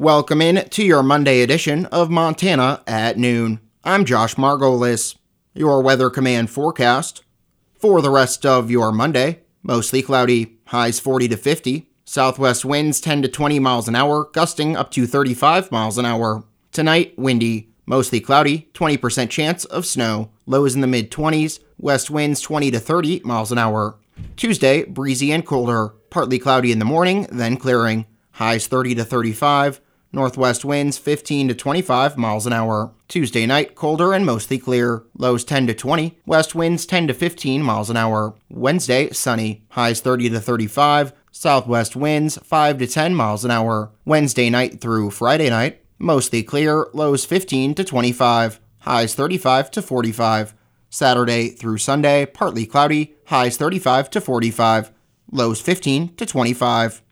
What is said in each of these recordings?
Welcome in to your Monday edition of Montana at noon. I'm Josh Margolis. Your Weather Command forecast. For the rest of your Monday, mostly cloudy, highs 40 to 50, southwest winds 10 to 20 miles an hour, gusting up to 35 miles an hour. Tonight, windy, mostly cloudy, 20% chance of snow, lows in the mid 20s, west winds 20 to 30 miles an hour. Tuesday, breezy and colder, partly cloudy in the morning, then clearing, highs 30 to 35, Northwest winds 15 to 25 miles an hour. Tuesday night, colder and mostly clear. Lows 10 to 20. West winds 10 to 15 miles an hour. Wednesday, sunny. Highs 30 to 35. Southwest winds 5 to 10 miles an hour. Wednesday night through Friday night, mostly clear. Lows 15 to 25. Highs 35 to 45. Saturday through Sunday, partly cloudy. Highs 35 to 45. Lows 15 to 25.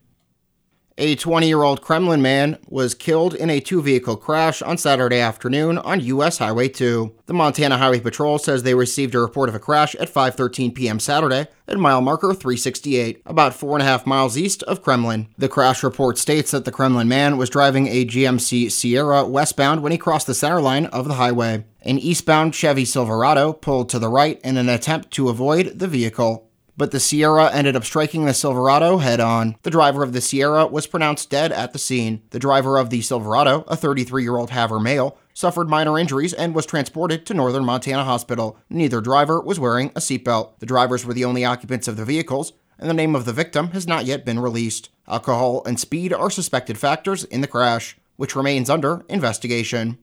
A 20 year old Kremlin man was killed in a two vehicle crash on Saturday afternoon on US Highway 2. The Montana Highway Patrol says they received a report of a crash at 5:13 p.m. Saturday at mile marker 368, about four and a half miles east of Kremlin. The crash report states that the Kremlin man was driving a GMC Sierra westbound when he crossed the center line of the highway. An eastbound Chevy Silverado pulled to the right in an attempt to avoid the vehicle but the Sierra ended up striking the Silverado head on. The driver of the Sierra was pronounced dead at the scene. The driver of the Silverado, a 33 year old Havre male, suffered minor injuries and was transported to Northern Montana Hospital. Neither driver was wearing a seatbelt. The drivers were the only occupants of the vehicles, and the name of the victim has not yet been released. Alcohol and speed are suspected factors in the crash, which remains under investigation.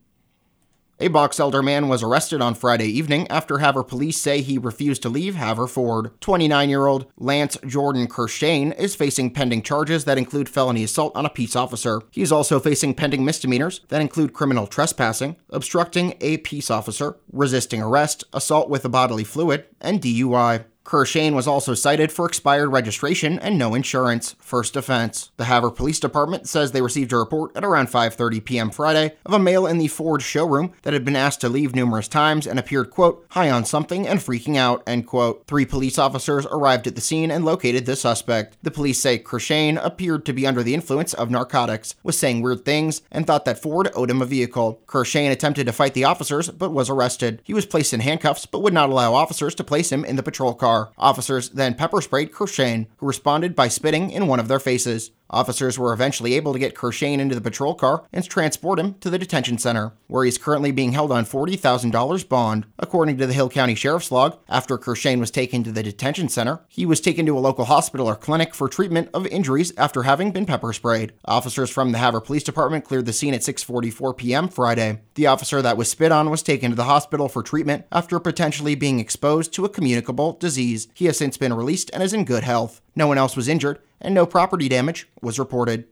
A Box Elder man was arrested on Friday evening after Havre police say he refused to leave Havre Ford. 29 year old Lance Jordan Kershane is facing pending charges that include felony assault on a peace officer. He is also facing pending misdemeanors that include criminal trespassing, obstructing a peace officer, resisting arrest, assault with a bodily fluid, and DUI. Kershane was also cited for expired registration and no insurance. First offense. The Havre Police Department says they received a report at around 5:30 p.m. Friday of a male in the Ford showroom that had been asked to leave numerous times and appeared quote high on something and freaking out end quote. Three police officers arrived at the scene and located the suspect. The police say Kershane appeared to be under the influence of narcotics, was saying weird things, and thought that Ford owed him a vehicle. Kershane attempted to fight the officers but was arrested. He was placed in handcuffs but would not allow officers to place him in the patrol car car. Officers then pepper sprayed Kershane, who responded by spitting in one of their faces. Officers were eventually able to get Kershane into the patrol car and transport him to the detention center, where he's currently being held on $40,000 bond. According to the Hill County Sheriff's log, after Kershane was taken to the detention center, he was taken to a local hospital or clinic for treatment of injuries after having been pepper sprayed. Officers from the Havre Police Department cleared the scene at 6:44 p.m. Friday. The officer that was spit on was taken to the hospital for treatment after potentially being exposed to a communicable disease. He has since been released and is in good health. No one else was injured, and no property damage was reported.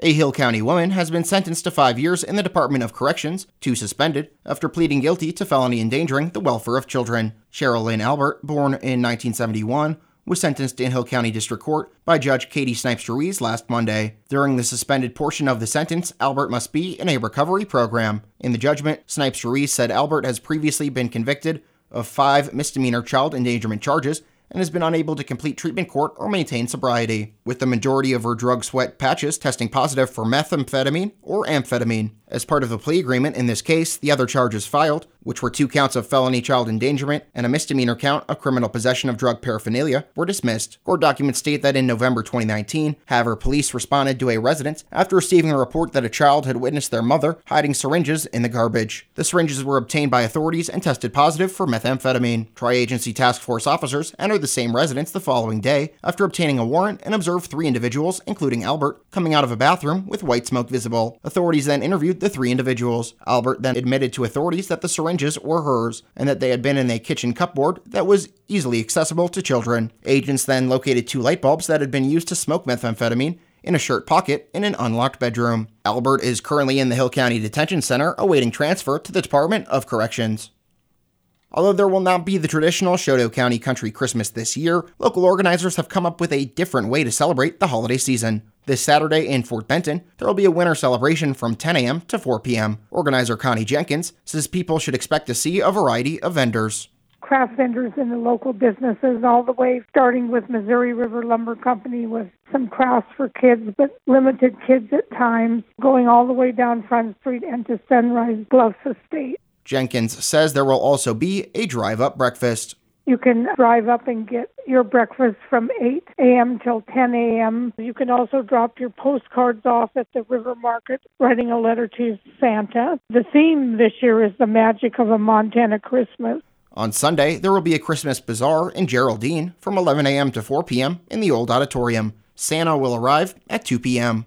A Hill County woman has been sentenced to five years in the Department of Corrections, two suspended, after pleading guilty to felony endangering the welfare of children. Cheryl Lynn Albert, born in 1971, was sentenced in Hill County District Court by Judge Kaydee Snipes Ruiz last Monday. During the suspended portion of the sentence, Albert must be in a recovery program. In the judgment, Snipes Ruiz said Albert has previously been convicted of five misdemeanor child endangerment charges and has been unable to complete treatment court or maintain sobriety, with the majority of her drug sweat patches testing positive for methamphetamine or amphetamine. As part of the plea agreement in this case, the other charges filed, which were two counts of felony child endangerment and a misdemeanor count of criminal possession of drug paraphernalia, were dismissed. Court documents state that in November 2019, Havre police responded to a residence after receiving a report that a child had witnessed their mother hiding syringes in the garbage. The syringes were obtained by authorities and tested positive for methamphetamine. Tri agency task force officers entered the same residence the following day after obtaining a warrant and observed three individuals, including Albert, coming out of a bathroom with white smoke visible. Authorities then interviewed the three individuals. Albert then admitted to authorities that the were hers and that they had been in a kitchen cupboard that was easily accessible to children. Agents then located two light bulbs that had been used to smoke methamphetamine in a shirt pocket in an unlocked bedroom. Albert is currently in the Hill County Detention Center awaiting transfer to the Department of Corrections. Although there will not be the traditional Chouteau County Country Christmas this year, local organizers have come up with a different way to celebrate the holiday season. This Saturday in Fort Benton, there will be a winter celebration from 10 a.m. to 4 p.m. Organizer Connie Jenkins says people should expect to see a variety of vendors. craft vendors in the local businesses, all the way starting with Missouri River Lumber Company with some crafts for kids, but limited kids at times, going all the way down Front Street and to Sunrise Bluffs Estate. Jenkins says there will also be a drive up breakfast. You can drive up and get your breakfast from 8 a.m. till 10 a.m. You can also drop your postcards off at the river market, writing a letter to Santa. The theme this year is the magic of a Montana Christmas. On Sunday, there will be a Christmas bazaar in Geraldine from 11 a.m. to 4 p.m. in the old auditorium. Santa will arrive at 2 p.m.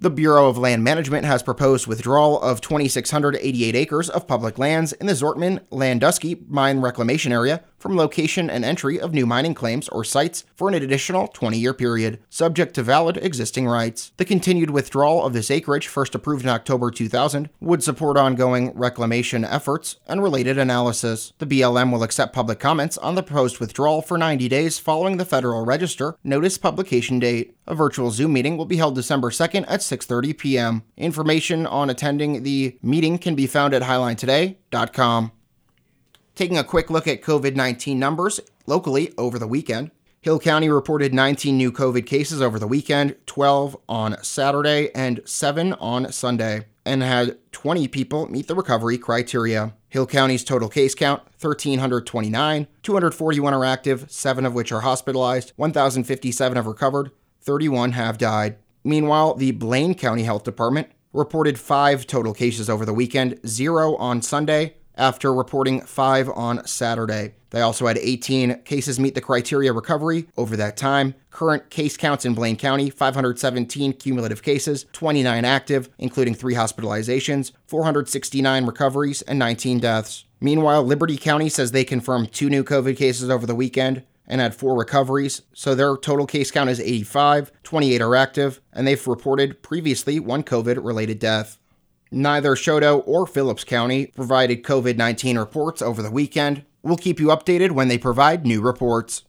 The Bureau of Land Management has proposed withdrawal of 2,688 acres of public lands in the Zortman Landusky mine reclamation area from location and entry of new mining claims or sites for an additional 20 year period, subject to valid existing rights. The continued withdrawal of this acreage, first approved in October 2000, would support ongoing reclamation efforts and related analysis. The BLM will accept public comments on the proposed withdrawal for 90 days following the Federal Register notice publication date. A virtual Zoom meeting will be held December 2nd at 6:30 p.m. Information on attending the meeting can be found at highlinetoday.com. Taking a quick look at COVID 19 numbers locally over the weekend. Hill County reported 19 new COVID cases over the weekend, 12 on Saturday and 7 on Sunday, and had 20 people meet the recovery criteria. Hill County's total case count 1,329, 241 are active, 7 of which are hospitalized, 1,057 have recovered, 31 have died. Meanwhile, the Blaine County Health Department reported 5 total cases over the weekend, 0 on Sunday, after reporting five on Saturday. They also had 18 cases meet the criteria recovery over that time. Current case counts in Blaine County 517 cumulative cases, 29 active, including three hospitalizations, 469 recoveries, and 19 deaths. Meanwhile, Liberty County says they confirmed two new COVID cases over the weekend and had four recoveries, so their total case count is 85, 28 are active, and they've reported previously one COVID related death. Neither Chouteau or Phillips County provided COVID 19 reports over the weekend. We'll keep you updated when they provide new reports.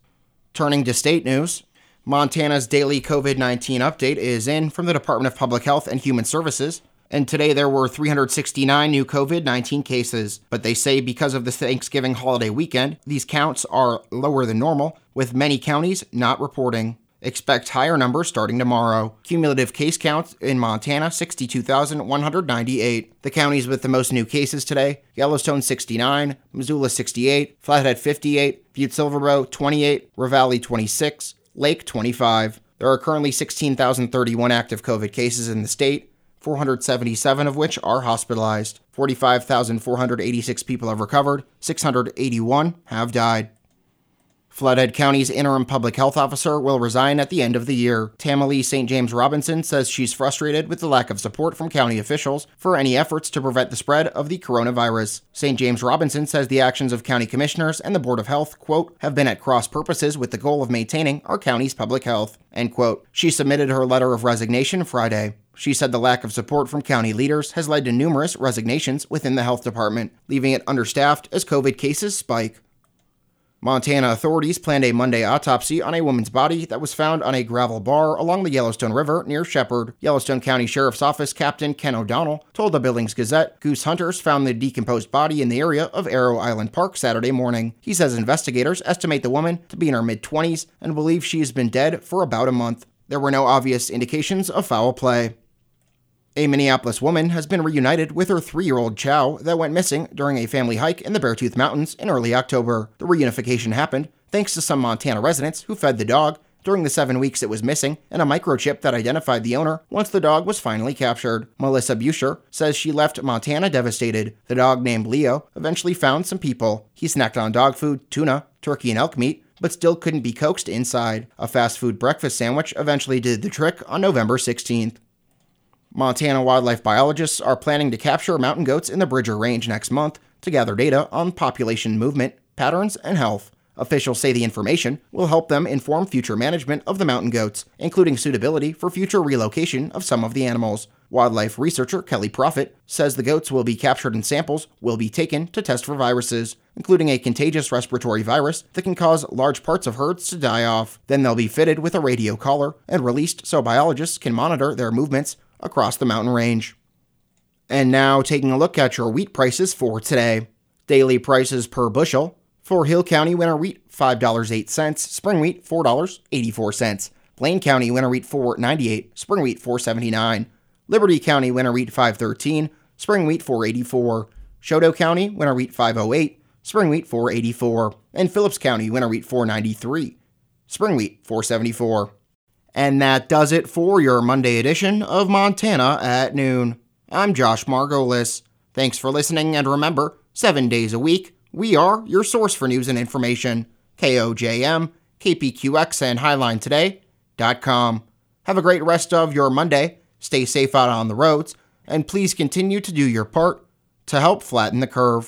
Turning to state news, Montana's daily COVID 19 update is in from the Department of Public Health and Human Services. And today there were 369 new COVID 19 cases. But they say because of the Thanksgiving holiday weekend, these counts are lower than normal, with many counties not reporting. Expect higher numbers starting tomorrow. Cumulative case count in Montana 62,198. The counties with the most new cases today Yellowstone 69, Missoula 68, Flathead 58, Butte Silverbow 28, Ravalli 26, Lake 25. There are currently 16,031 active COVID cases in the state, 477 of which are hospitalized. 45,486 people have recovered, 681 have died. Flathead County's interim public health officer will resign at the end of the year. Tamalee St. James Robinson says she's frustrated with the lack of support from county officials for any efforts to prevent the spread of the coronavirus. St. James Robinson says the actions of county commissioners and the Board of Health, quote, have been at cross purposes with the goal of maintaining our county's public health, end quote. She submitted her letter of resignation Friday. She said the lack of support from county leaders has led to numerous resignations within the health department, leaving it understaffed as COVID cases spike. Montana authorities planned a Monday autopsy on a woman's body that was found on a gravel bar along the Yellowstone River near Shepherd. Yellowstone County Sheriff's Office Captain Ken O'Donnell told the Billings Gazette goose hunters found the decomposed body in the area of Arrow Island Park Saturday morning. He says investigators estimate the woman to be in her mid 20s and believe she has been dead for about a month. There were no obvious indications of foul play. A Minneapolis woman has been reunited with her three year old Chow that went missing during a family hike in the Beartooth Mountains in early October. The reunification happened thanks to some Montana residents who fed the dog during the seven weeks it was missing and a microchip that identified the owner once the dog was finally captured. Melissa Buscher says she left Montana devastated. The dog named Leo eventually found some people. He snacked on dog food, tuna, turkey, and elk meat, but still couldn't be coaxed inside. A fast food breakfast sandwich eventually did the trick on November 16th. Montana wildlife biologists are planning to capture mountain goats in the Bridger Range next month to gather data on population movement, patterns, and health. Officials say the information will help them inform future management of the mountain goats, including suitability for future relocation of some of the animals. Wildlife researcher Kelly Proffitt says the goats will be captured and samples will be taken to test for viruses, including a contagious respiratory virus that can cause large parts of herds to die off. Then they'll be fitted with a radio collar and released so biologists can monitor their movements across the mountain range. And now taking a look at your wheat prices for today. Daily prices per bushel For Hill County winter wheat, $5.08. Spring wheat, $4.84. Blaine County winter wheat, 4.98. Spring wheat, 4.79. Liberty County winter wheat, 5.13. Spring wheat, 4.84. Chouteau County winter wheat, 5.08. Spring wheat, 4.84. And Phillips County winter wheat, 4.93. Spring wheat, 4.74. And that does it for your Monday edition of Montana at noon. I'm Josh Margolis. Thanks for listening, and remember, seven days a week, we are your source for news and information. KOJM, KPQX, and HighlineToday.com. Have a great rest of your Monday. Stay safe out on the roads, and please continue to do your part to help flatten the curve.